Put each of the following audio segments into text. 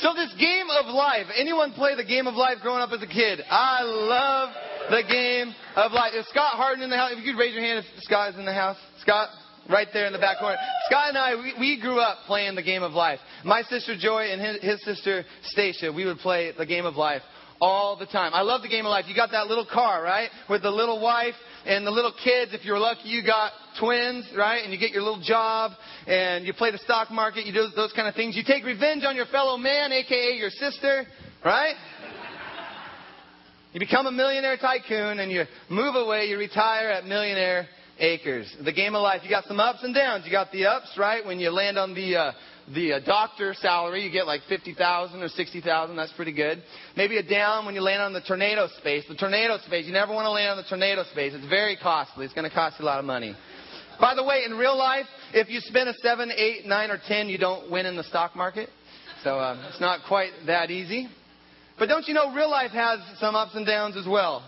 So this game of life, anyone play the game of life growing up as a kid? I love the game of life. Is Scott Harden in the house? If you could raise your hand if Scott is in the house. Scott? Right there in the back corner. Scott and I, we, we grew up playing the game of life. My sister Joy and his, his sister Stacia, we would play the game of life all the time. I love the game of life. You got that little car, right? With the little wife and the little kids. If you're lucky, you got twins, right? And you get your little job and you play the stock market. You do those kind of things. You take revenge on your fellow man, aka your sister, right? You become a millionaire tycoon and you move away. You retire at millionaire acres. The game of life. You got some ups and downs. You got the ups, right? When you land on the uh, the uh, doctor salary, you get like fifty thousand or sixty thousand. That's pretty good. Maybe a down when you land on the tornado space. The tornado space. You never want to land on the tornado space. It's very costly. It's going to cost you a lot of money. By the way, in real life, if you spend a seven, eight, nine, or ten, you don't win in the stock market. So uh, it's not quite that easy. But don't you know real life has some ups and downs as well?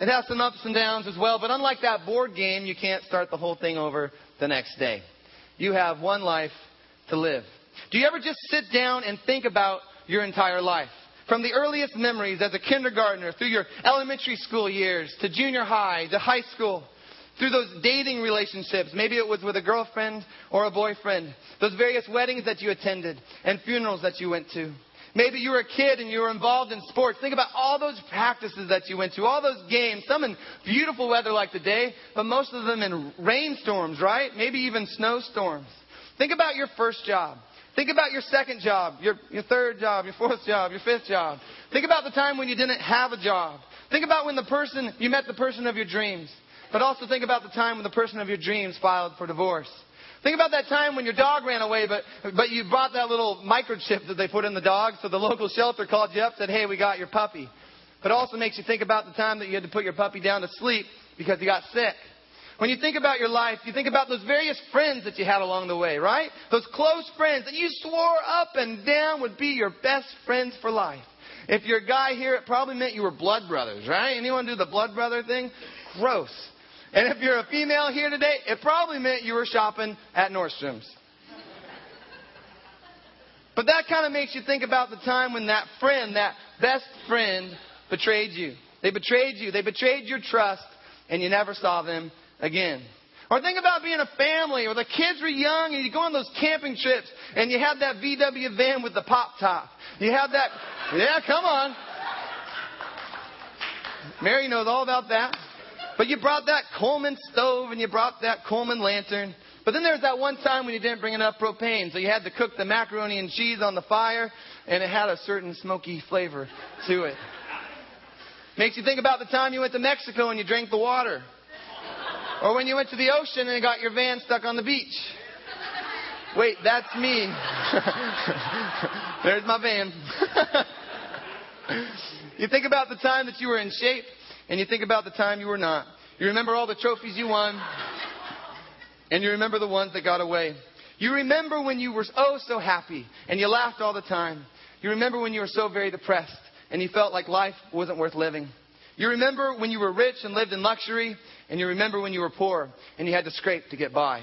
It has some ups and downs as well, but unlike that board game, you can't start the whole thing over the next day. You have one life to live. Do you ever just sit down and think about your entire life? From the earliest memories as a kindergartner through your elementary school years to junior high to high school, through those dating relationships, maybe it was with a girlfriend or a boyfriend, those various weddings that you attended and funerals that you went to. Maybe you were a kid and you were involved in sports. Think about all those practices that you went to, all those games, some in beautiful weather like today, but most of them in rainstorms, right? Maybe even snowstorms. Think about your first job. Think about your second job, your, your third job, your fourth job, your fifth job. Think about the time when you didn't have a job. Think about when the person, you met the person of your dreams. But also think about the time when the person of your dreams filed for divorce. Think about that time when your dog ran away, but, but you brought that little microchip that they put in the dog, so the local shelter called you up and said, hey, we got your puppy. But also makes you think about the time that you had to put your puppy down to sleep because you got sick. When you think about your life, you think about those various friends that you had along the way, right? Those close friends that you swore up and down would be your best friends for life. If you're a guy here, it probably meant you were blood brothers, right? Anyone do the blood brother thing? Gross. And if you're a female here today, it probably meant you were shopping at Nordstrom's. But that kind of makes you think about the time when that friend, that best friend, betrayed you. They betrayed you. They betrayed your trust, and you never saw them again. Or think about being a family where the kids were young and you go on those camping trips and you have that VW van with the pop top. You have that, yeah, come on. Mary knows all about that. But you brought that Coleman stove and you brought that Coleman lantern. But then there was that one time when you didn't bring enough propane, so you had to cook the macaroni and cheese on the fire, and it had a certain smoky flavor to it. Makes you think about the time you went to Mexico and you drank the water. Or when you went to the ocean and got your van stuck on the beach. Wait, that's me. There's my van. you think about the time that you were in shape and you think about the time you were not. You remember all the trophies you won, and you remember the ones that got away. You remember when you were oh so happy and you laughed all the time. You remember when you were so very depressed and you felt like life wasn't worth living. You remember when you were rich and lived in luxury, and you remember when you were poor and you had to scrape to get by.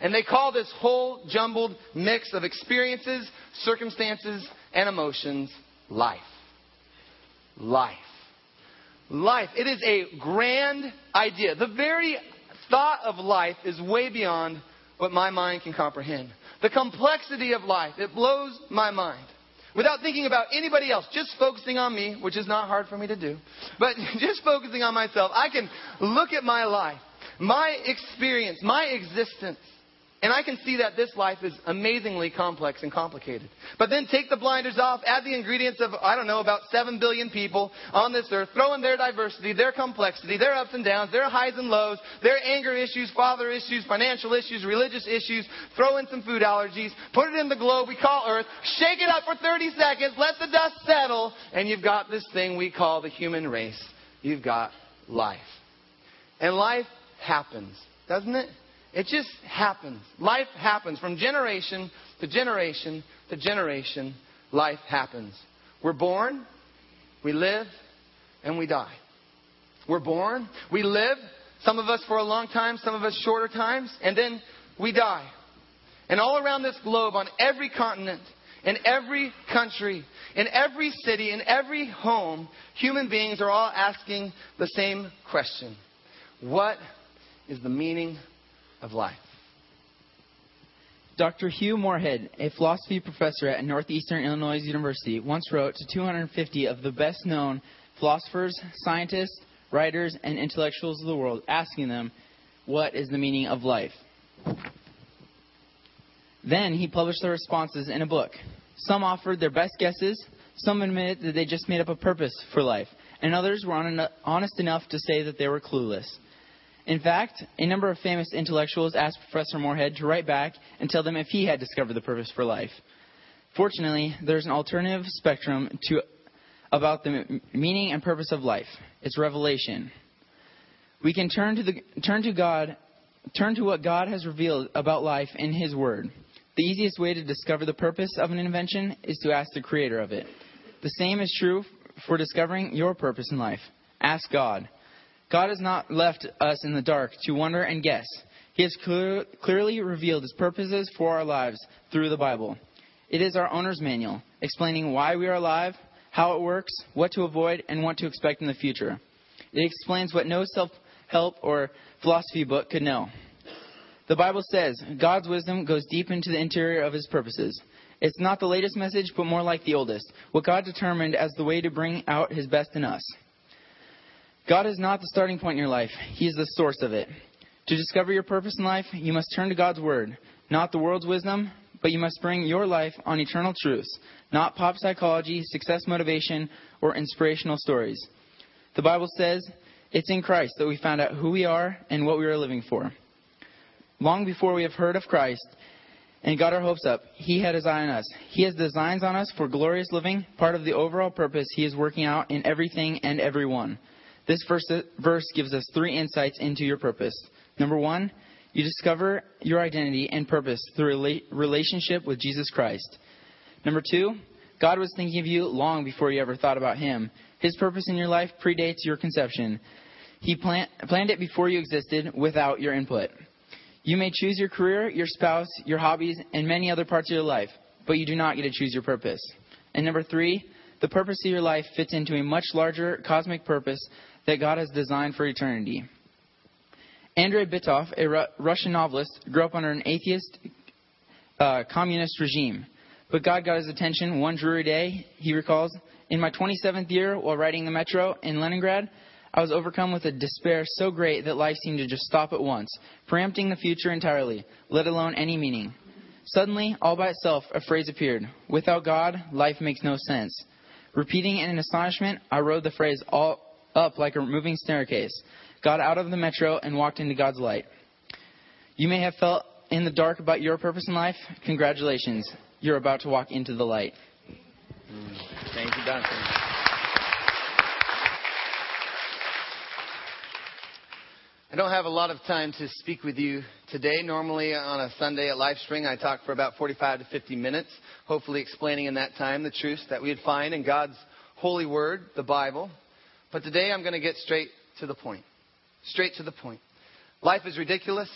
And they call this whole jumbled mix of experiences, circumstances, and emotions life. Life life. It is a grand idea. The very thought of life is way beyond what my mind can comprehend. The complexity of life, it blows my mind. Without thinking about anybody else, just focusing on me, which is not hard for me to do, but just focusing on myself, I can look at my life, my experience, my existence, and I can see that this life is amazingly complex and complicated. But then take the blinders off, add the ingredients of, I don't know, about 7 billion people on this earth, throw in their diversity, their complexity, their ups and downs, their highs and lows, their anger issues, father issues, financial issues, religious issues, throw in some food allergies, put it in the globe we call Earth, shake it up for 30 seconds, let the dust settle, and you've got this thing we call the human race. You've got life. And life happens, doesn't it? It just happens. Life happens from generation to generation to generation. Life happens. We're born, we live, and we die. We're born, we live, some of us for a long time, some of us shorter times, and then we die. And all around this globe, on every continent, In every country, in every city, in every home, human beings are all asking the same question What is the meaning of life? Dr. Hugh Moorhead, a philosophy professor at Northeastern Illinois University, once wrote to 250 of the best known philosophers, scientists, writers, and intellectuals of the world, asking them, What is the meaning of life? Then he published their responses in a book. Some offered their best guesses, some admitted that they just made up a purpose for life, and others were honest enough to say that they were clueless. In fact, a number of famous intellectuals asked Professor Moorhead to write back and tell them if he had discovered the purpose for life. Fortunately, there's an alternative spectrum to about the meaning and purpose of life. It's revelation. We can turn to the turn to God, turn to what God has revealed about life in his word. The easiest way to discover the purpose of an invention is to ask the creator of it. The same is true for discovering your purpose in life. Ask God. God has not left us in the dark to wonder and guess. He has clear, clearly revealed his purposes for our lives through the Bible. It is our owner's manual, explaining why we are alive, how it works, what to avoid, and what to expect in the future. It explains what no self help or philosophy book could know. The Bible says God's wisdom goes deep into the interior of his purposes. It's not the latest message, but more like the oldest, what God determined as the way to bring out his best in us. God is not the starting point in your life, He is the source of it. To discover your purpose in life, you must turn to God's Word, not the world's wisdom, but you must bring your life on eternal truths, not pop psychology, success motivation, or inspirational stories. The Bible says it's in Christ that we found out who we are and what we are living for. Long before we have heard of Christ and got our hopes up, He had His eye on us. He has designs on us for glorious living, part of the overall purpose He is working out in everything and everyone. This verse, verse gives us three insights into your purpose. Number one, you discover your identity and purpose through a relationship with Jesus Christ. Number two, God was thinking of you long before you ever thought about Him. His purpose in your life predates your conception. He plan, planned it before you existed without your input. You may choose your career, your spouse, your hobbies, and many other parts of your life, but you do not get to choose your purpose. And number three, the purpose of your life fits into a much larger cosmic purpose that God has designed for eternity. Andrei Bitov, a Ru- Russian novelist, grew up under an atheist uh, communist regime. But God got his attention one dreary day, he recalls. In my 27th year, while riding the metro in Leningrad, I was overcome with a despair so great that life seemed to just stop at once, preempting the future entirely, let alone any meaning. Suddenly, all by itself, a phrase appeared Without God, life makes no sense. Repeating it in astonishment, I wrote the phrase all, up like a moving staircase, got out of the metro, and walked into God's light. You may have felt in the dark about your purpose in life. Congratulations. You're about to walk into the light. Thank you, Duncan. I don't have a lot of time to speak with you today. Normally on a Sunday at LifeSpring, I talk for about 45 to 50 minutes, hopefully explaining in that time the truths that we would find in God's holy word, the Bible. But today I'm going to get straight to the point. Straight to the point. Life is ridiculous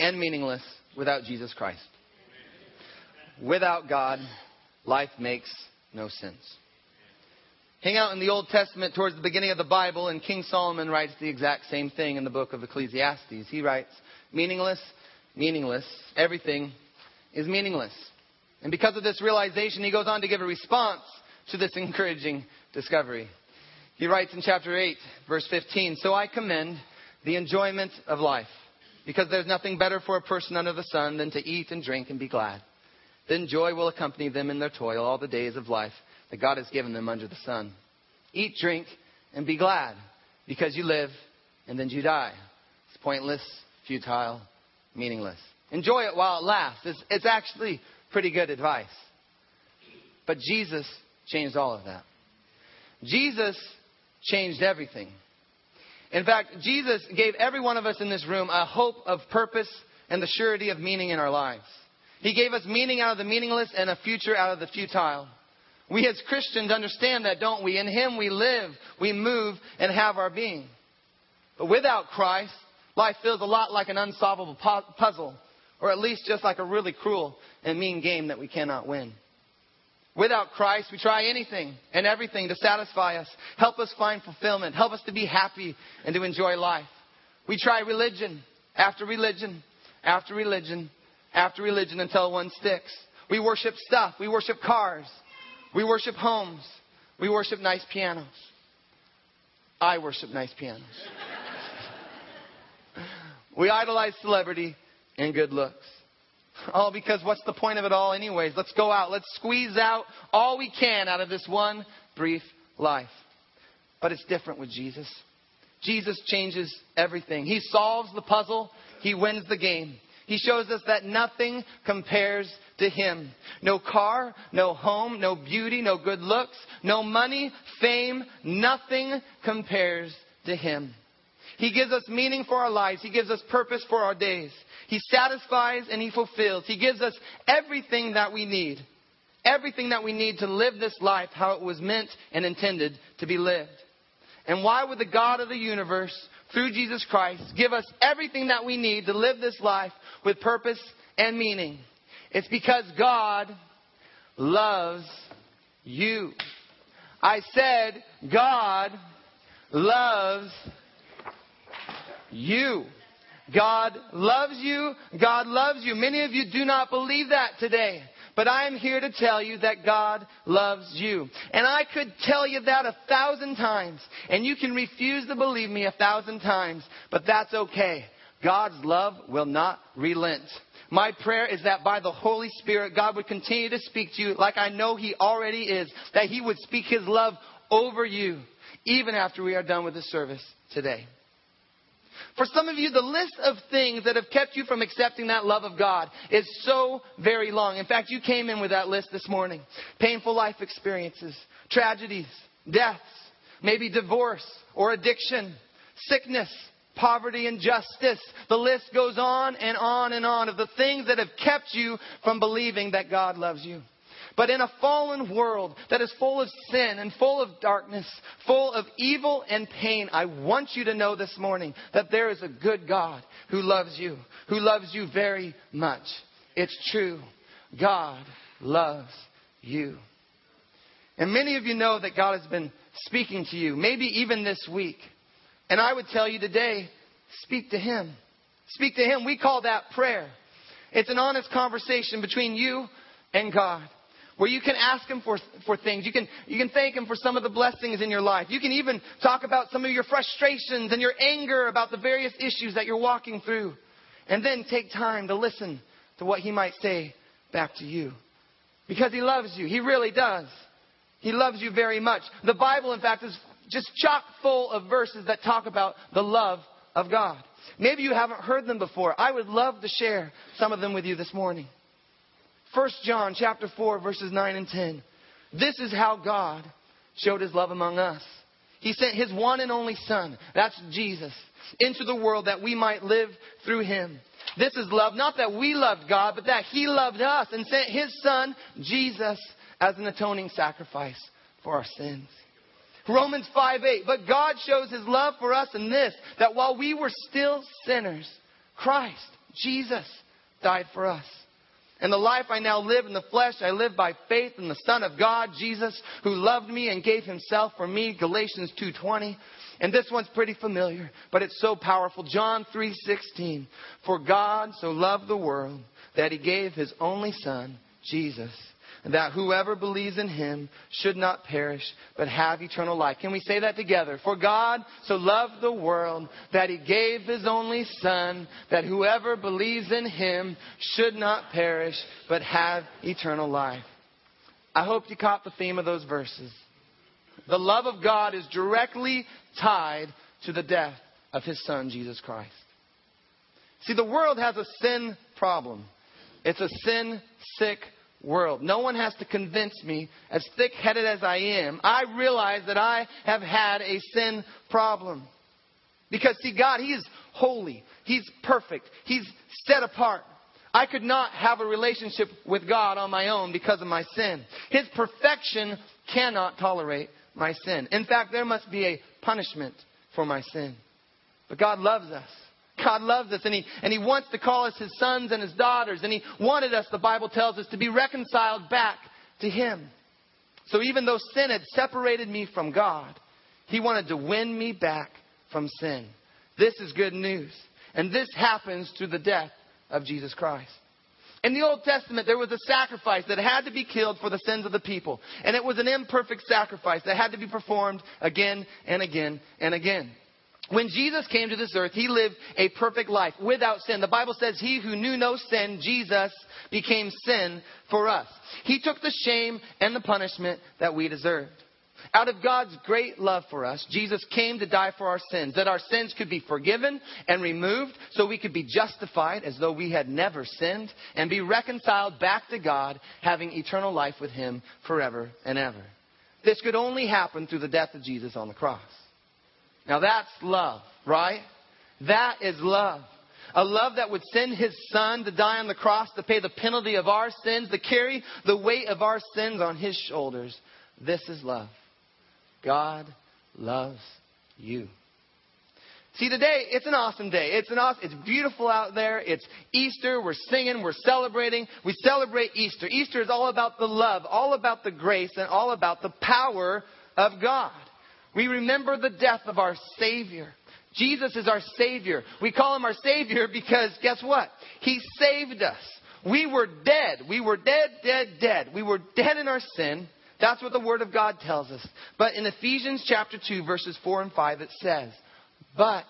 and meaningless without Jesus Christ. Without God, life makes no sense. Hang out in the Old Testament towards the beginning of the Bible, and King Solomon writes the exact same thing in the book of Ecclesiastes. He writes, meaningless, meaningless, everything is meaningless. And because of this realization, he goes on to give a response to this encouraging discovery. He writes in chapter 8, verse 15 So I commend the enjoyment of life, because there's nothing better for a person under the sun than to eat and drink and be glad. Then joy will accompany them in their toil all the days of life that God has given them under the sun. Eat, drink, and be glad, because you live and then you die. It's pointless, futile, meaningless. Enjoy it while it lasts. It's, it's actually pretty good advice. But Jesus changed all of that. Jesus changed everything. In fact, Jesus gave every one of us in this room a hope of purpose and the surety of meaning in our lives. He gave us meaning out of the meaningless and a future out of the futile. We as Christians understand that, don't we? In Him we live, we move, and have our being. But without Christ, life feels a lot like an unsolvable puzzle, or at least just like a really cruel and mean game that we cannot win. Without Christ, we try anything and everything to satisfy us, help us find fulfillment, help us to be happy and to enjoy life. We try religion after religion after religion after religion until one sticks. We worship stuff. We worship cars. We worship homes. We worship nice pianos. I worship nice pianos. we idolize celebrity and good looks. All because what's the point of it all, anyways? Let's go out. Let's squeeze out all we can out of this one brief life. But it's different with Jesus. Jesus changes everything. He solves the puzzle, He wins the game. He shows us that nothing compares to Him. No car, no home, no beauty, no good looks, no money, fame, nothing compares to Him. He gives us meaning for our lives. He gives us purpose for our days. He satisfies and He fulfills. He gives us everything that we need. Everything that we need to live this life how it was meant and intended to be lived. And why would the God of the universe, through Jesus Christ, give us everything that we need to live this life with purpose and meaning? It's because God loves you. I said, God loves you. God loves you. God loves you. Many of you do not believe that today. But I am here to tell you that God loves you. And I could tell you that a thousand times. And you can refuse to believe me a thousand times. But that's okay. God's love will not relent. My prayer is that by the Holy Spirit, God would continue to speak to you like I know He already is. That He would speak His love over you, even after we are done with the service today. For some of you, the list of things that have kept you from accepting that love of God is so very long. In fact, you came in with that list this morning. Painful life experiences, tragedies, deaths, maybe divorce or addiction, sickness, poverty, injustice. The list goes on and on and on of the things that have kept you from believing that God loves you. But in a fallen world that is full of sin and full of darkness, full of evil and pain, I want you to know this morning that there is a good God who loves you, who loves you very much. It's true. God loves you. And many of you know that God has been speaking to you, maybe even this week. And I would tell you today, speak to Him. Speak to Him. We call that prayer. It's an honest conversation between you and God where you can ask Him for, for things. You can, you can thank Him for some of the blessings in your life. You can even talk about some of your frustrations and your anger about the various issues that you're walking through. And then take time to listen to what He might say back to you. Because He loves you. He really does. He loves you very much. The Bible, in fact, is just chock full of verses that talk about the love of God. Maybe you haven't heard them before. I would love to share some of them with you this morning. 1 John chapter 4 verses 9 and 10. This is how God showed his love among us. He sent his one and only son, that's Jesus, into the world that we might live through him. This is love, not that we loved God, but that he loved us and sent his son, Jesus, as an atoning sacrifice for our sins. Romans 5 8. But God shows his love for us in this, that while we were still sinners, Christ, Jesus, died for us. And the life I now live in the flesh, I live by faith in the Son of God, Jesus, who loved me and gave himself for me, Galatians 2:20. And this one's pretty familiar, but it's so powerful. John 3:16. For God so loved the world that he gave his only son, Jesus, that whoever believes in him should not perish, but have eternal life. Can we say that together? For God so loved the world that he gave his only Son, that whoever believes in him should not perish, but have eternal life. I hope you caught the theme of those verses. The love of God is directly tied to the death of his Son, Jesus Christ. See, the world has a sin problem. It's a sin sick world. No one has to convince me, as thick headed as I am, I realize that I have had a sin problem. Because, see, God, He is holy, He's perfect, He's set apart. I could not have a relationship with God on my own because of my sin. His perfection cannot tolerate my sin. In fact, there must be a punishment for my sin. But God loves us. God loves us and he, and he wants to call us his sons and his daughters. And he wanted us, the Bible tells us, to be reconciled back to him. So even though sin had separated me from God, He wanted to win me back from sin. This is good news. And this happens through the death of Jesus Christ. In the Old Testament, there was a sacrifice that had to be killed for the sins of the people. And it was an imperfect sacrifice that had to be performed again and again and again. When Jesus came to this earth, he lived a perfect life without sin. The Bible says, He who knew no sin, Jesus, became sin for us. He took the shame and the punishment that we deserved. Out of God's great love for us, Jesus came to die for our sins, that our sins could be forgiven and removed, so we could be justified as though we had never sinned, and be reconciled back to God, having eternal life with Him forever and ever. This could only happen through the death of Jesus on the cross. Now that's love, right? That is love. A love that would send his son to die on the cross to pay the penalty of our sins, to carry the weight of our sins on his shoulders. This is love. God loves you. See, today, it's an awesome day. It's an awesome, it's beautiful out there. It's Easter. We're singing. We're celebrating. We celebrate Easter. Easter is all about the love, all about the grace, and all about the power of God. We remember the death of our Savior. Jesus is our Savior. We call him our Savior because guess what? He saved us. We were dead. We were dead, dead, dead. We were dead in our sin. That's what the Word of God tells us. But in Ephesians chapter 2, verses 4 and 5, it says, But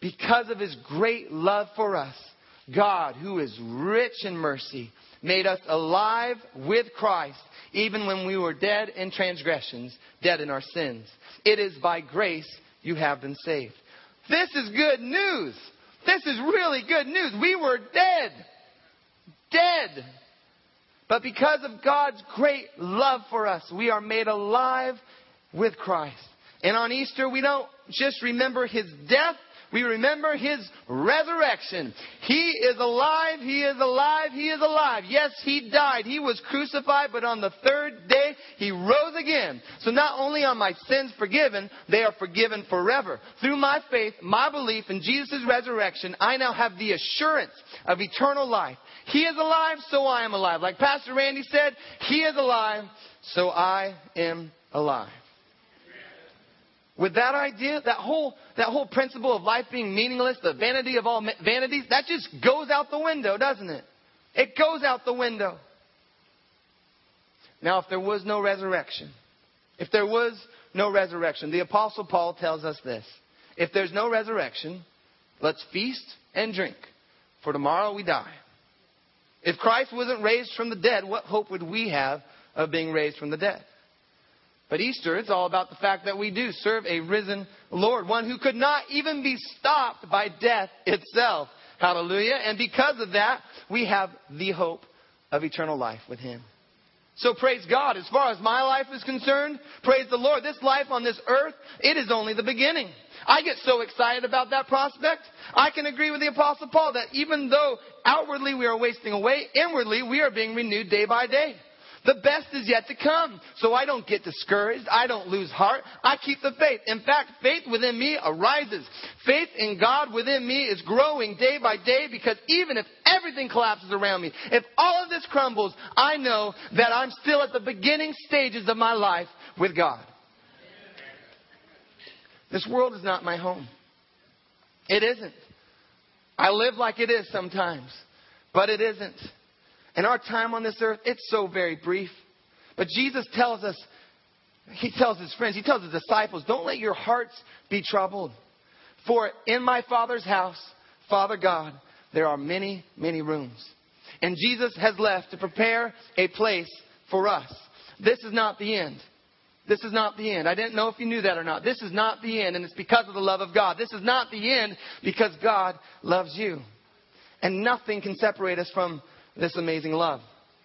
because of His great love for us, God, who is rich in mercy, made us alive with Christ, even when we were dead in transgressions, dead in our sins. It is by grace you have been saved. This is good news. This is really good news. We were dead. Dead. But because of God's great love for us, we are made alive with Christ. And on Easter, we don't just remember his death, we remember his resurrection. He is alive, he is alive, he is alive. Yes, he died. He was crucified, but on the third day, he rose again. So not only are my sins forgiven, they are forgiven forever. Through my faith, my belief in Jesus' resurrection, I now have the assurance of eternal life. He is alive, so I am alive. Like Pastor Randy said, He is alive, so I am alive. With that idea, that whole, that whole principle of life being meaningless, the vanity of all vanities, that just goes out the window, doesn't it? It goes out the window. Now, if there was no resurrection, if there was no resurrection, the Apostle Paul tells us this. If there's no resurrection, let's feast and drink, for tomorrow we die. If Christ wasn't raised from the dead, what hope would we have of being raised from the dead? But Easter, it's all about the fact that we do serve a risen Lord, one who could not even be stopped by death itself. Hallelujah. And because of that, we have the hope of eternal life with Him. So praise God. As far as my life is concerned, praise the Lord. This life on this earth, it is only the beginning. I get so excited about that prospect. I can agree with the Apostle Paul that even though outwardly we are wasting away, inwardly we are being renewed day by day. The best is yet to come. So I don't get discouraged. I don't lose heart. I keep the faith. In fact, faith within me arises. Faith in God within me is growing day by day because even if everything collapses around me, if all of this crumbles, I know that I'm still at the beginning stages of my life with God. This world is not my home. It isn't. I live like it is sometimes, but it isn't. And our time on this earth, it's so very brief. But Jesus tells us, He tells His friends, He tells His disciples, don't let your hearts be troubled. For in my Father's house, Father God, there are many, many rooms. And Jesus has left to prepare a place for us. This is not the end. This is not the end. I didn't know if you knew that or not. This is not the end, and it's because of the love of God. This is not the end because God loves you. And nothing can separate us from this amazing love.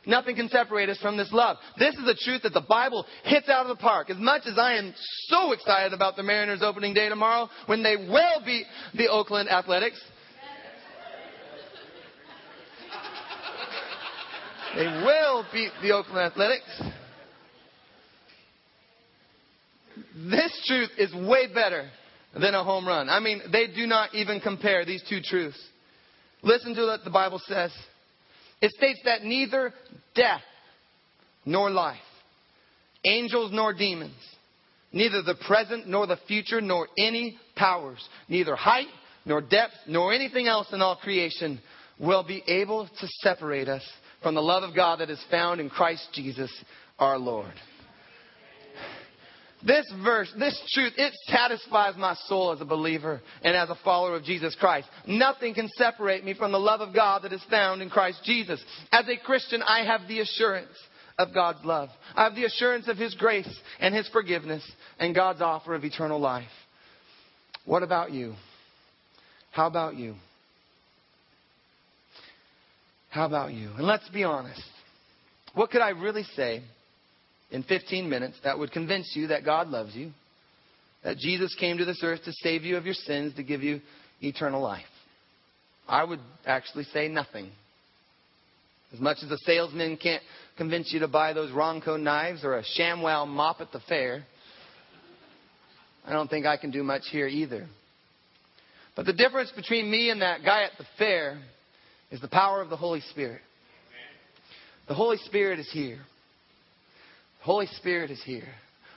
Nothing can separate us from this love. This is a truth that the Bible hits out of the park. As much as I am so excited about the Mariners opening day tomorrow when they will beat the Oakland Athletics. They will beat the Oakland Athletics. This truth is way better than a home run. I mean, they do not even compare these two truths. Listen to what the Bible says. It states that neither death nor life, angels nor demons, neither the present nor the future, nor any powers, neither height nor depth, nor anything else in all creation will be able to separate us from the love of God that is found in Christ Jesus our Lord. This verse, this truth, it satisfies my soul as a believer and as a follower of Jesus Christ. Nothing can separate me from the love of God that is found in Christ Jesus. As a Christian, I have the assurance of God's love. I have the assurance of His grace and His forgiveness and God's offer of eternal life. What about you? How about you? How about you? And let's be honest. What could I really say in 15 minutes that would convince you that God loves you, that Jesus came to this earth to save you of your sins, to give you eternal life? I would actually say nothing. As much as a salesman can't convince you to buy those Ronco knives or a ShamWow mop at the fair, I don't think I can do much here either. But the difference between me and that guy at the fair is the power of the Holy Spirit. The Holy Spirit is here. Holy Spirit is here.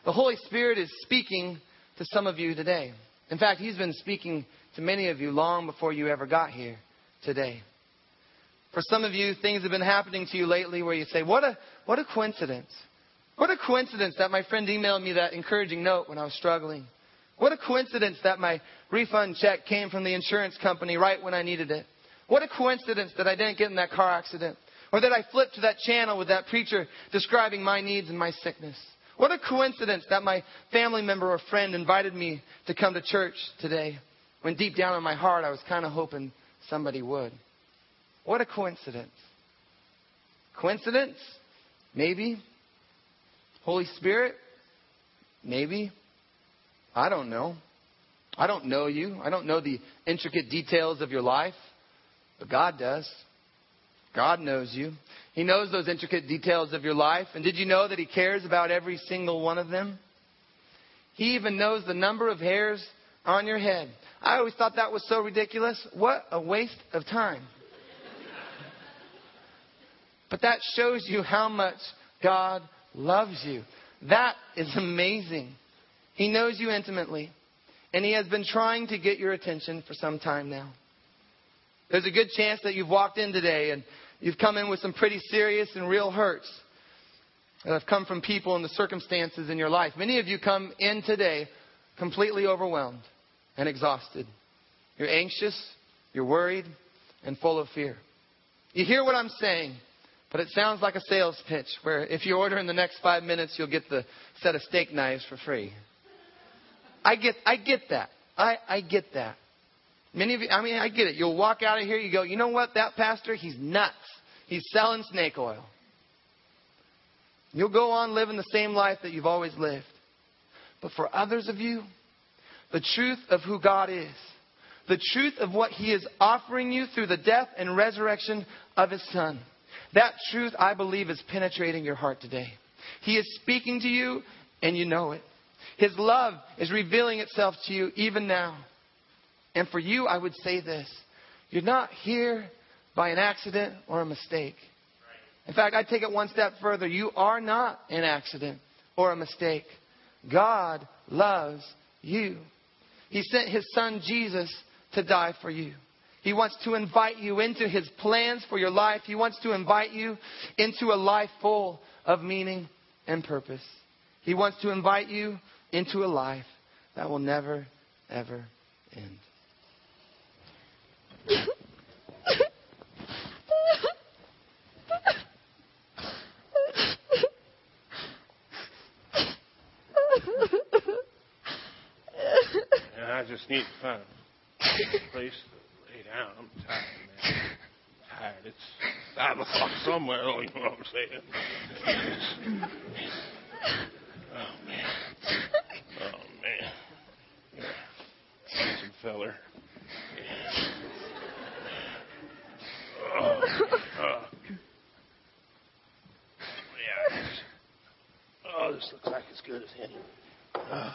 The Holy Spirit is speaking to some of you today. In fact, He's been speaking to many of you long before you ever got here today. For some of you, things have been happening to you lately where you say, What a, what a coincidence. What a coincidence that my friend emailed me that encouraging note when I was struggling. What a coincidence that my refund check came from the insurance company right when I needed it. What a coincidence that I didn't get in that car accident. Or that I flipped to that channel with that preacher describing my needs and my sickness. What a coincidence that my family member or friend invited me to come to church today when deep down in my heart I was kind of hoping somebody would. What a coincidence. Coincidence? Maybe. Holy Spirit? Maybe. I don't know. I don't know you. I don't know the intricate details of your life. But God does. God knows you. He knows those intricate details of your life. And did you know that He cares about every single one of them? He even knows the number of hairs on your head. I always thought that was so ridiculous. What a waste of time. But that shows you how much God loves you. That is amazing. He knows you intimately, and He has been trying to get your attention for some time now. There's a good chance that you've walked in today and you've come in with some pretty serious and real hurts that have come from people and the circumstances in your life. Many of you come in today completely overwhelmed and exhausted. You're anxious, you're worried, and full of fear. You hear what I'm saying, but it sounds like a sales pitch where if you order in the next five minutes, you'll get the set of steak knives for free. I get, I get that. I, I get that. Many of you, I mean, I get it. You'll walk out of here, you go, you know what, that pastor, he's nuts. He's selling snake oil. You'll go on living the same life that you've always lived. But for others of you, the truth of who God is, the truth of what He is offering you through the death and resurrection of His Son, that truth, I believe, is penetrating your heart today. He is speaking to you, and you know it. His love is revealing itself to you even now. And for you, I would say this you're not here by an accident or a mistake. In fact, I take it one step further. You are not an accident or a mistake. God loves you. He sent his son Jesus to die for you. He wants to invite you into his plans for your life. He wants to invite you into a life full of meaning and purpose. He wants to invite you into a life that will never, ever end. I just need a place to lay down. I'm tired, man. I'm tired. It's five o'clock somewhere. Oh, you know what I'm saying? oh man. Oh man. Yeah. Handsome feller. Yeah. Oh, oh. Yeah. Oh, this looks like as good as any. Uh,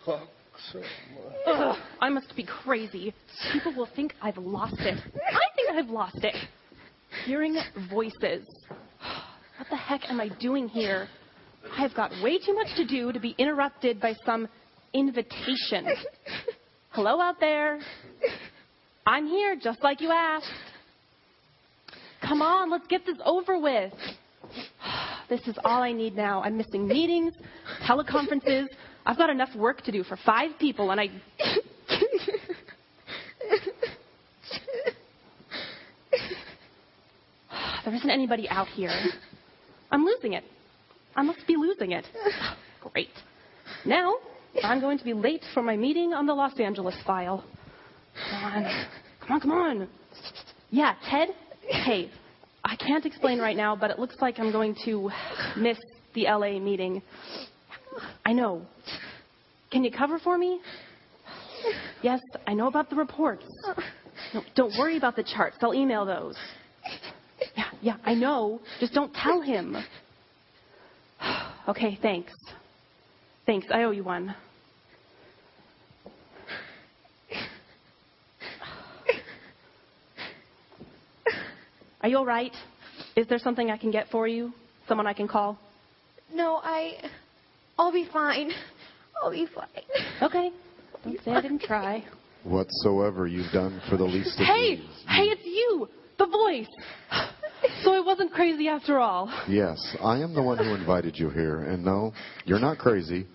o'clock somewhere. Ugh, I must be crazy. People will think I've lost it. I think I've lost it. hearing voices. What the heck am I doing here? I have got way too much to do to be interrupted by some invitation. Hello out there. I'm here just like you asked. Come on, let's get this over with. This is all I need now. I'm missing meetings, teleconferences. I've got enough work to do for five people, and I. There isn't anybody out here. I'm losing it. I must be losing it. Great. Now, I'm going to be late for my meeting on the Los Angeles file. Come on. Come on, come on. Yeah, Ted? Hey, I can't explain right now, but it looks like I'm going to miss the LA meeting. I know. Can you cover for me? Yes, I know about the reports. No, don't worry about the charts. I'll email those. Yeah, yeah, I know. Just don't tell him. Okay, thanks. Thanks. I owe you one. Are you all right? Is there something I can get for you? Someone I can call? No, I. I'll be fine. I'll be fine. Okay. Don't say I didn't try. Whatsoever you've done for the least of Hey! these. Hey, it's you! The voice! So I wasn't crazy after all. Yes, I am the one who invited you here, and no, you're not crazy,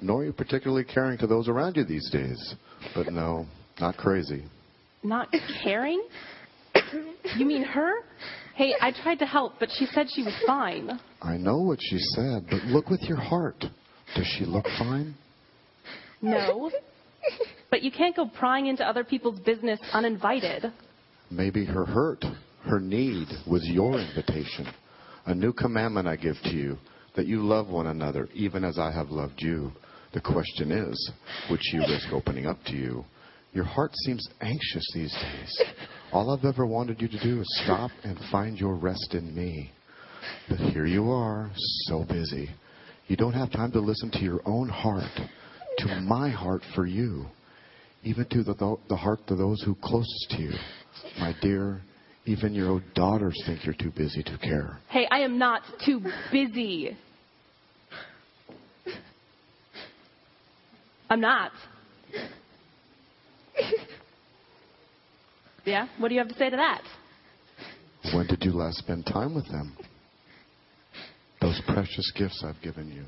nor are you particularly caring to those around you these days. But no, not crazy. Not caring? You mean her? Hey, I tried to help, but she said she was fine. I know what she said, but look with your heart. Does she look fine? No. But you can't go prying into other people's business uninvited. Maybe her hurt, her need was your invitation. A new commandment I give to you, that you love one another, even as I have loved you. The question is, would she risk opening up to you? Your heart seems anxious these days. All I've ever wanted you to do is stop and find your rest in me. But here you are, so busy. You don't have time to listen to your own heart, to my heart for you, even to the, the heart of those who closest to you. My dear, even your own daughters think you're too busy to care. Hey, I am not too busy. I'm not. Yeah? What do you have to say to that? When did you last spend time with them? Those precious gifts I've given you.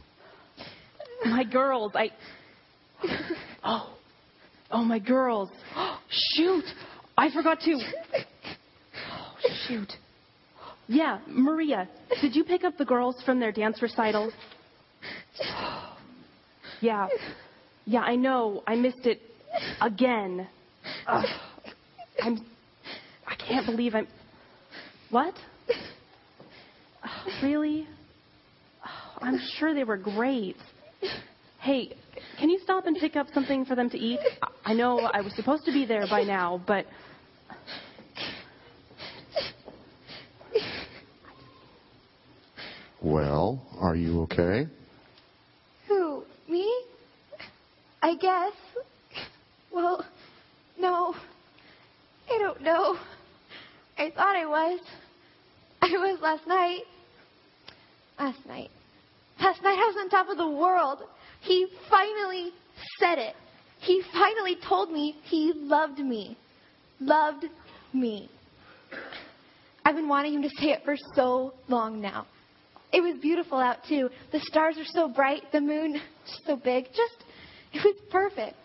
My girls, I. Oh. Oh, my girls. Shoot. I forgot to. Oh, shoot. Yeah, Maria, did you pick up the girls from their dance recital? Yeah. Yeah, I know. I missed it again. Ugh. I'm. I can't believe I'm. What? Really? I'm sure they were great. Hey, can you stop and pick up something for them to eat? I- I know I was supposed to be there by now, but. Well, are you okay? Who? Me? I guess. Well, no. I don't know. I thought I was. I was last night. Last night. Last night I was on top of the world. He finally said it. He finally told me he loved me. Loved me. I've been wanting him to say it for so long now. It was beautiful out too. The stars are so bright, the moon so big. Just, it was perfect.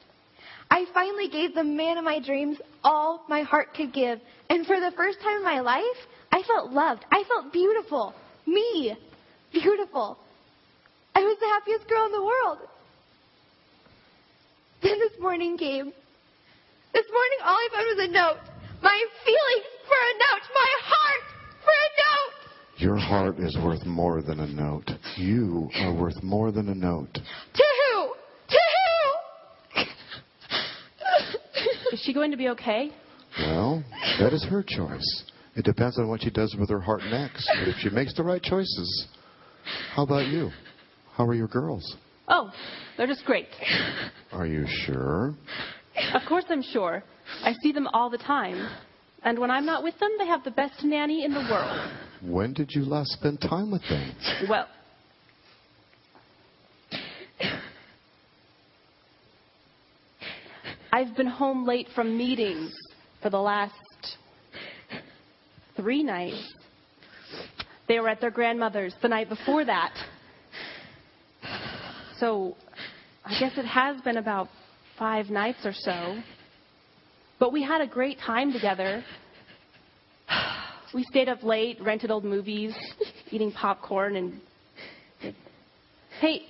I finally gave the man of my dreams all my heart could give. And for the first time in my life, I felt loved. I felt beautiful. Me. Beautiful. I was the happiest girl in the world. Then this morning came. This morning, all I found was a note. My feelings for a note. My heart for a note. Your heart is worth more than a note. You are worth more than a note. To who? To who? Is she going to be okay? Well, that is her choice. It depends on what she does with her heart next. But if she makes the right choices, how about you? How are your girls? Oh, they're just great. Are you sure? Of course I'm sure. I see them all the time. And when I'm not with them, they have the best nanny in the world. When did you last spend time with them? Well, I've been home late from meetings for the last three nights. They were at their grandmother's the night before that. So I guess it has been about five nights or so. But we had a great time together. We stayed up late, rented old movies, eating popcorn, and. Hey,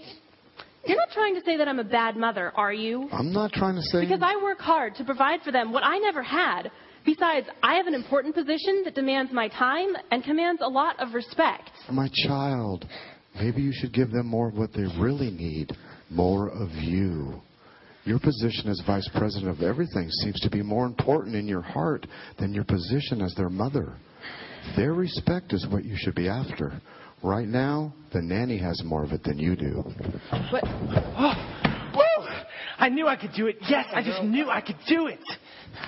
you're not trying to say that I'm a bad mother, are you? I'm not trying to say. Because I work hard to provide for them what I never had. Besides, I have an important position that demands my time and commands a lot of respect. My child, maybe you should give them more of what they really need more of you. Your position as vice president of everything seems to be more important in your heart than your position as their mother. Their respect is what you should be after. Right now, the nanny has more of it than you do. But Oh, woo! I knew I could do it. Yes, I just knew I could do it.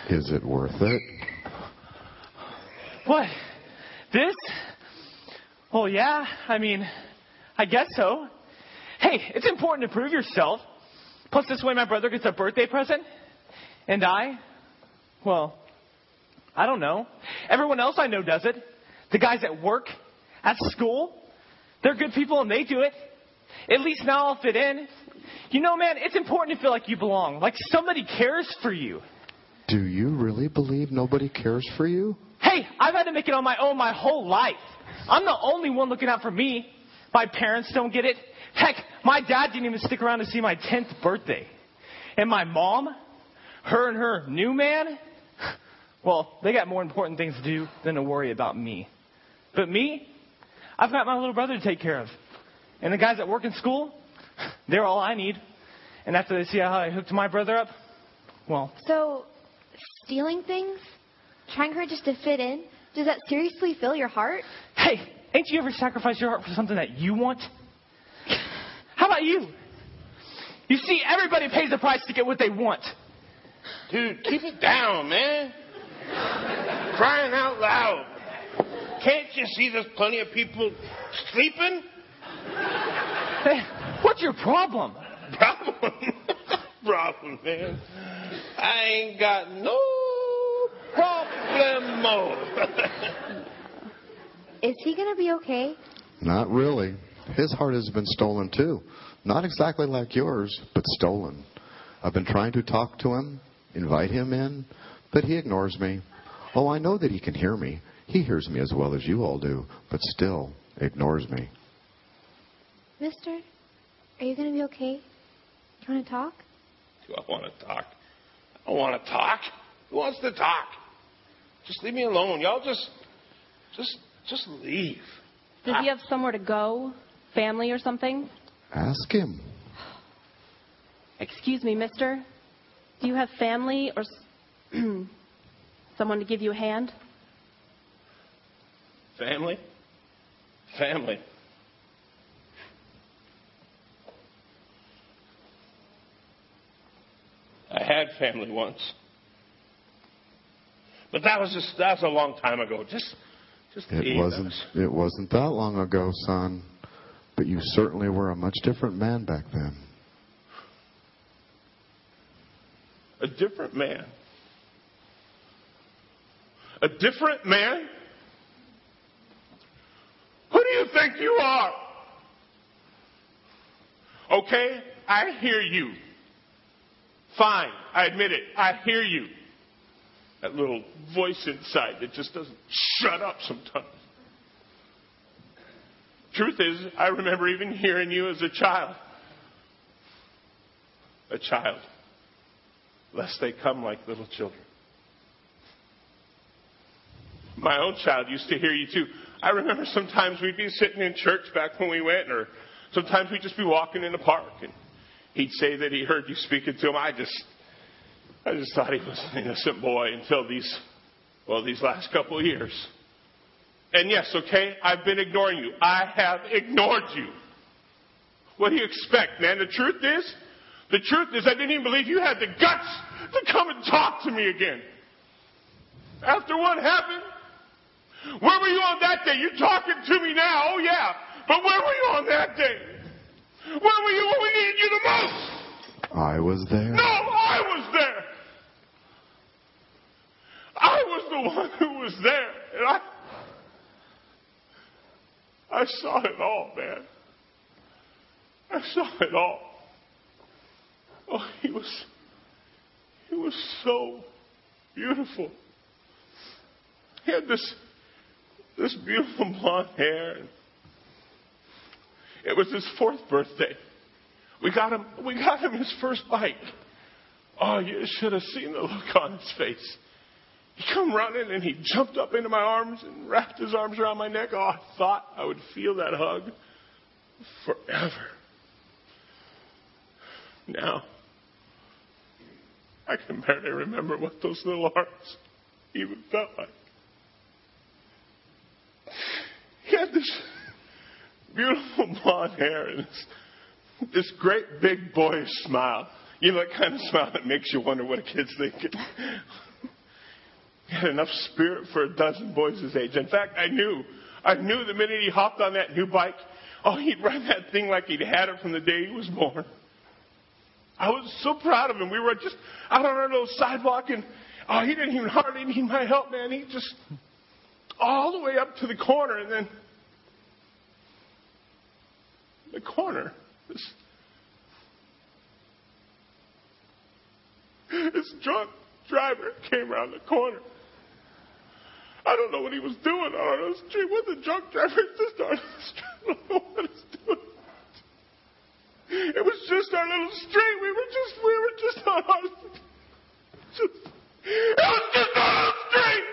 Is it worth it? What? This? Well, yeah. I mean, I guess so. Hey, it's important to prove yourself. Plus, this way my brother gets a birthday present. And I? Well, I don't know. Everyone else I know does it. The guys at work, at school, they're good people and they do it. At least now I'll fit in. You know, man, it's important to feel like you belong, like somebody cares for you. Do you really believe nobody cares for you? Hey, I've had to make it on my own my whole life. I'm the only one looking out for me. My parents don't get it. Heck, my dad didn't even stick around to see my 10th birthday. And my mom, her and her new man, well, they got more important things to do than to worry about me. But me, I've got my little brother to take care of. And the guys that work in school, they're all I need. And after they see how I hooked my brother up, well, So, stealing things? Trying hard just to fit in? Does that seriously fill your heart? Hey, ain't you ever sacrificed your heart for something that you want? How about you? You see, everybody pays the price to get what they want. Dude, keep it down, man. Crying out loud. Can't you see there's plenty of people sleeping? Hey, what's your problem? Problem. Problem, man. I ain't got no problemo. Is he gonna be okay? Not really. His heart has been stolen too. Not exactly like yours, but stolen. I've been trying to talk to him, invite him in, but he ignores me. Oh, I know that he can hear me. He hears me as well as you all do, but still ignores me. Mister, are you gonna be okay? Do You wanna talk? Do I want to talk? I don't want to talk. Who wants to talk? Just leave me alone. Y'all just, just, just leave. does he have somewhere to go? Family or something? Ask him. Excuse me, mister. Do you have family or s- someone to give you a hand? Family? Family. I had family once. But that was just that was a long time ago. Just just It wasn't it wasn't that long ago, son. But you certainly were a much different man back then. A different man. A different man? Who do you think you are? Okay, I hear you. Fine, I admit it. I hear you. That little voice inside that just doesn't shut up sometimes. Truth is, I remember even hearing you as a child. A child lest they come like little children. My own child used to hear you too. I remember sometimes we'd be sitting in church back when we went, or sometimes we'd just be walking in the park, and he'd say that he heard you speaking to him. I just, I just thought he was an innocent boy until these, well, these last couple of years. And yes, okay, I've been ignoring you. I have ignored you. What do you expect, man? The truth is, the truth is, I didn't even believe you had the guts to come and talk to me again. After what happened? Where were you on that day? You're talking to me now, oh yeah. But where were you on that day? Where were you when we needed you the most? I was there. No, I was there. I was the one who was there. And I I saw it all, man. I saw it all. Oh, he was he was so beautiful. He had this this beautiful blonde hair. It was his fourth birthday. We got him we got him his first bike. Oh, you should have seen the look on his face. He come running and he jumped up into my arms and wrapped his arms around my neck. Oh, I thought I would feel that hug forever. Now, I can barely remember what those little arms even felt like. He had this beautiful blonde hair and this, this great big boyish smile. You know, that kind of smile that makes you wonder what a kid's thinking. Had enough spirit for a dozen boys his age. In fact, I knew, I knew the minute he hopped on that new bike, oh, he'd run that thing like he'd had it from the day he was born. I was so proud of him. We were just out on our little sidewalk, and oh, he didn't even hardly need my help, man. He just all the way up to the corner, and then the corner. This, this drunk driver came around the corner. I don't know what he was doing on our street with the drunk driver. Just on the street. I don't know what he's doing. It was just our little street. We were just, we were just, it was just on our street.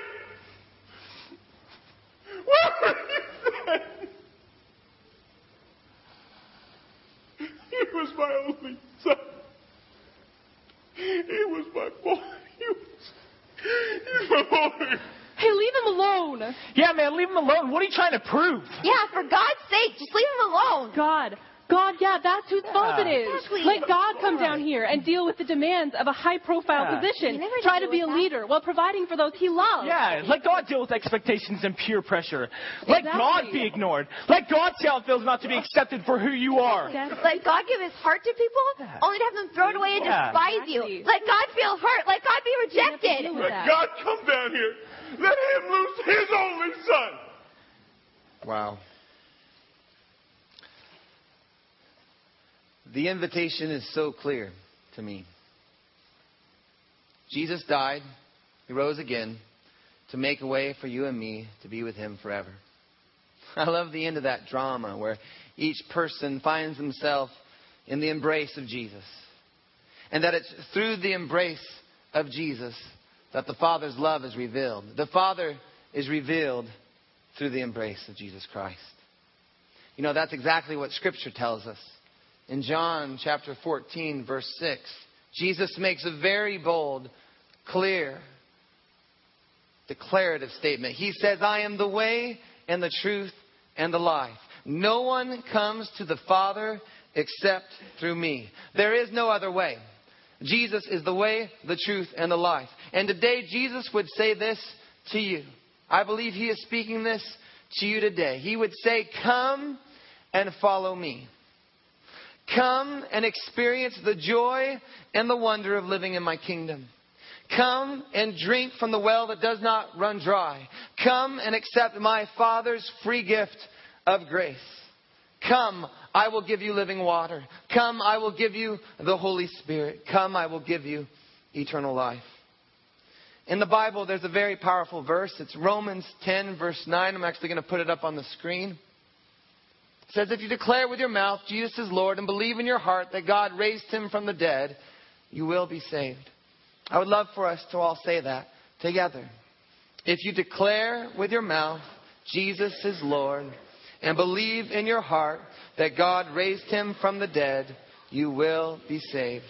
Where were you then? He was my only son. He was my boy. He was, he's my boy. Hey, leave him alone. Yeah, man, leave him alone. What are you trying to prove? Yeah, for God's sake, just leave him alone. God. God, yeah, that's whose fault it is. Exactly. Let God come down here and deal with the demands of a high profile Yeah. position. Try to be a that. leader while providing for those he loves. Yeah, let God deal with expectations and peer pressure. Let Exactly. God be ignored. Let God see how it feels not to be accepted for who you are. Exactly. Let God give his heart to people, Yeah. only to have them throw it away and Yeah. despise Exactly. you. Let God feel hurt. Let God be You have to rejected. Let that. God come down here. Let him lose his only son. Wow. The invitation is so clear to me. Jesus died, he rose again to make a way for you and me to be with him forever. I love the end of that drama where each person finds himself in the embrace of Jesus. And that it's through the embrace of Jesus that the Father's love is revealed. The Father is revealed through the embrace of Jesus Christ. You know, that's exactly what Scripture tells us. In John chapter 14, verse 6, Jesus makes a very bold, clear, declarative statement. He says, I am the way and the truth and the life. No one comes to the Father except through me. There is no other way. Jesus is the way, the truth, and the life. And today, Jesus would say this to you. I believe He is speaking this to you today. He would say, Come and follow me. Come and experience the joy and the wonder of living in my kingdom. Come and drink from the well that does not run dry. Come and accept my Father's free gift of grace. Come, I will give you living water. Come, I will give you the Holy Spirit. Come, I will give you eternal life. In the Bible, there's a very powerful verse. It's Romans 10, verse 9. I'm actually going to put it up on the screen. It says, If you declare with your mouth Jesus is Lord and believe in your heart that God raised him from the dead, you will be saved. I would love for us to all say that together. If you declare with your mouth Jesus is Lord and believe in your heart that God raised him from the dead, you will be saved.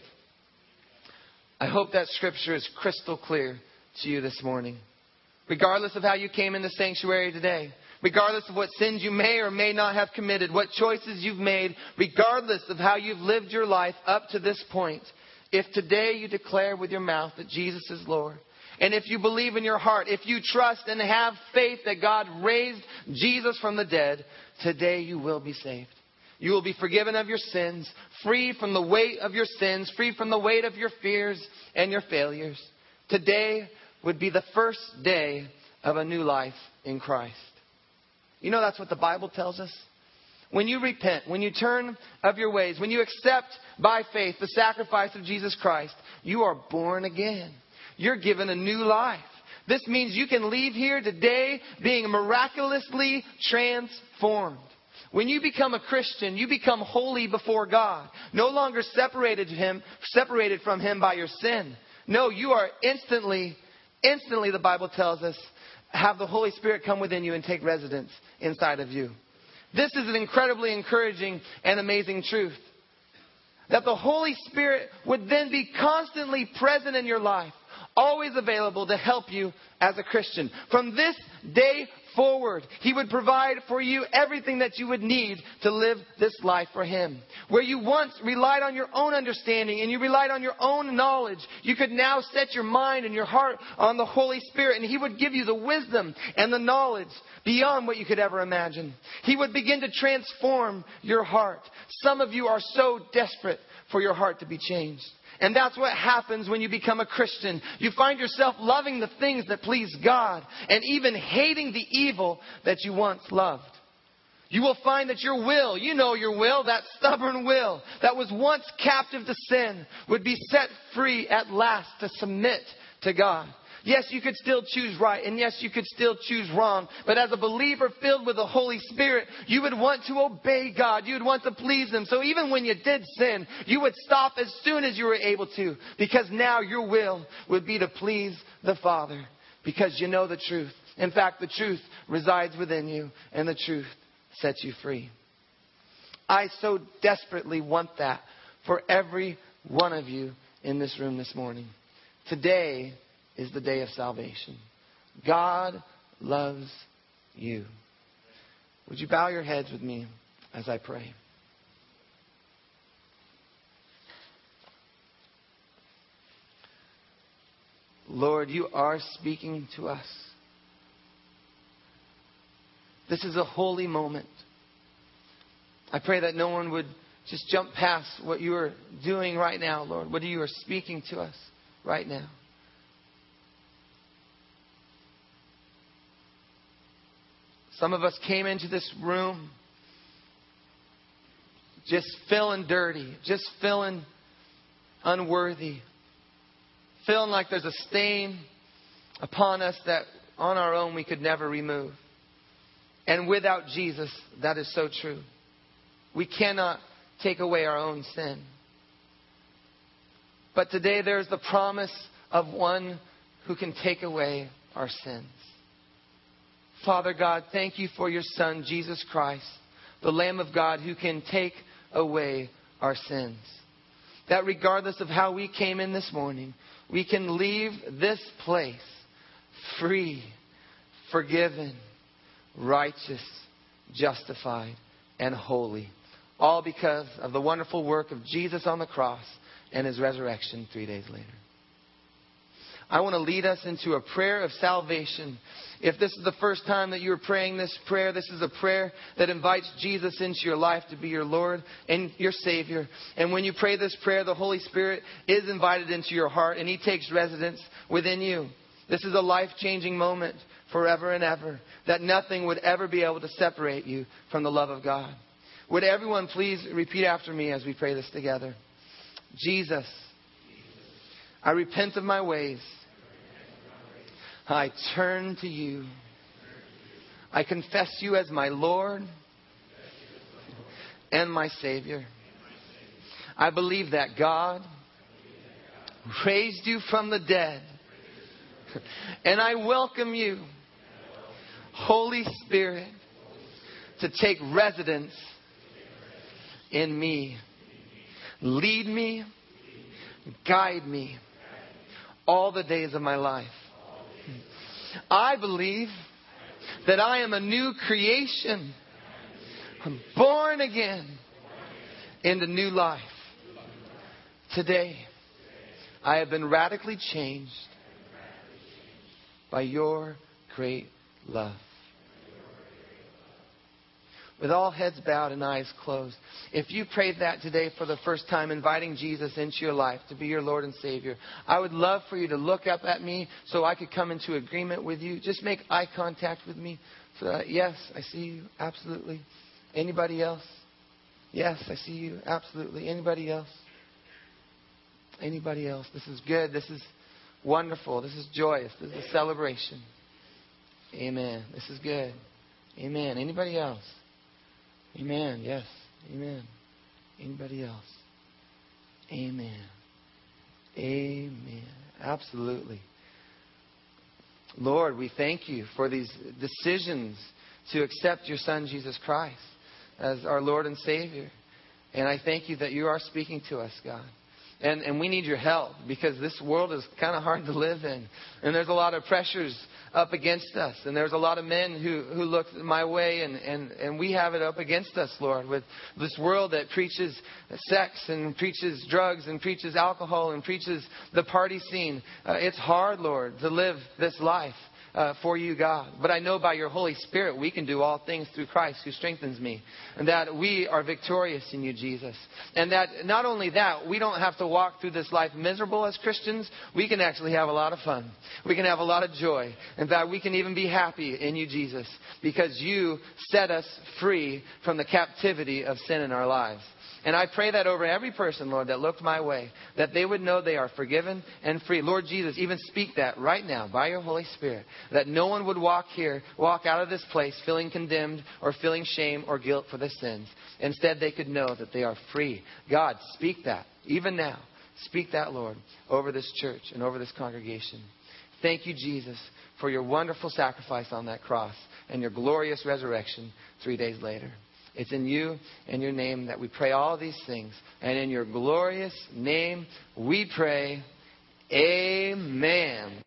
I hope that scripture is crystal clear to you this morning. Regardless of how you came in the sanctuary today, regardless of what sins you may or may not have committed, what choices you've made, regardless of how you've lived your life up to this point, if today you declare with your mouth that Jesus is Lord and if you believe in your heart, if you trust and have faith that God raised Jesus from the dead, today you will be saved. You will be forgiven of your sins, free from the weight of your sins, free from the weight of your fears and your failures. Today would be the first day of a new life in Christ. You know that's what the Bible tells us? When you repent, when you turn of your ways, when you accept by faith the sacrifice of Jesus Christ, you are born again. You're given a new life. This means you can leave here today being miraculously transformed. When you become a Christian, you become holy before God, no longer separated him, separated from him by your sin. No, you are instantly, instantly the Bible tells us, have the Holy Spirit come within you and take residence inside of you. This is an incredibly encouraging and amazing truth. That the Holy Spirit would then be constantly present in your life, always available to help you as a Christian. From this day forward, He would provide for you everything that you would need to live this life for Him. Where you once relied on your own understanding and you relied on your own knowledge, you could now set your mind and your heart on the Holy Spirit and He would give you the wisdom and the knowledge beyond what you could ever imagine. He would begin to transform your heart. Some of you are so desperate for your heart to be changed. And that's what happens when you become a Christian. You find yourself loving the things that please God and even hating the evil that you once loved. You will find that your will, you know your will, that stubborn will that was once captive to sin, would be set free at last to submit to God. Yes, you could still choose right, and yes, you could still choose wrong. But as a believer filled with the Holy Spirit, you would want to obey God. You would want to please Him. So even when you did sin, you would stop as soon as you were able to, because now your will would be to please the Father, because you know the truth. In fact, the truth resides within you, and the truth sets you free. I so desperately want that for every one of you in this room this morning. Today is the day of salvation. God loves you. Would you bow your heads with me as I pray? Lord, you are speaking to us. This is a holy moment. I pray that no one would just jump past what you are doing right now, Lord, what you are speaking to us right now. Some of us came into this room just feeling dirty, just feeling unworthy, feeling like there's a stain upon us that on our own we could never remove. And without Jesus, that is so true. We cannot take away our own sin. But today there's the promise of one who can take away our sins. Father God, thank you for your Son, Jesus Christ, the Lamb of God who can take away our sins. That regardless of how we came in this morning, we can leave this place free, forgiven, righteous, justified, and holy. All because of the wonderful work of Jesus on the cross and his resurrection three days later. I want to lead us into a prayer of salvation. If this is the first time that you're praying this prayer, this is a prayer that invites Jesus into your life to be your Lord and your Savior. And when you pray this prayer, the Holy Spirit is invited into your heart and He takes residence within you. This is a life changing moment forever and ever that nothing would ever be able to separate you from the love of God. Would everyone please repeat after me as we pray this together? Jesus, I repent of my ways. I turn to you. I confess you as my Lord and my Savior. I believe that God raised you from the dead. And I welcome you, Holy Spirit, to take residence in me. Lead me, guide me all the days of my life. I believe that I am a new creation. I'm born again into new life. Today, I have been radically changed by your great love. With all heads bowed and eyes closed, if you prayed that today for the first time, inviting Jesus into your life to be your Lord and Savior, I would love for you to look up at me so I could come into agreement with you. Just make eye contact with me. For that. Uh, yes, I see you. Absolutely. Anybody else? Yes, I see you. Absolutely. Anybody else? Anybody else? This is good. This is wonderful. This is joyous. This is a celebration. Amen. This is good. Amen. Anybody else? Amen. Yes. Amen. Anybody else? Amen. Amen. Absolutely. Lord, we thank you for these decisions to accept your Son, Jesus Christ, as our Lord and Savior. And I thank you that you are speaking to us, God. And, and we need your help because this world is kind of hard to live in. And there's a lot of pressures up against us. And there's a lot of men who, who look my way, and, and, and we have it up against us, Lord, with this world that preaches sex and preaches drugs and preaches alcohol and preaches the party scene. Uh, it's hard, Lord, to live this life uh, for you, God. But I know by your Holy Spirit we can do all things through Christ who strengthens me. And that we are victorious in you, Jesus. And that not only that, we don't have to walk through this life miserable as Christians. We can actually have a lot of fun. We can have a lot of joy. And that we can even be happy in you, Jesus. Because you set us free from the captivity of sin in our lives. And I pray that over every person, Lord, that looked my way, that they would know they are forgiven and free. Lord Jesus, even speak that right now by your Holy Spirit, that no one would walk here, walk out of this place feeling condemned or feeling shame or guilt for their sins. Instead, they could know that they are free. God, speak that, even now. Speak that, Lord, over this church and over this congregation. Thank you, Jesus, for your wonderful sacrifice on that cross and your glorious resurrection three days later. It's in you and your name that we pray all these things. And in your glorious name we pray, Amen.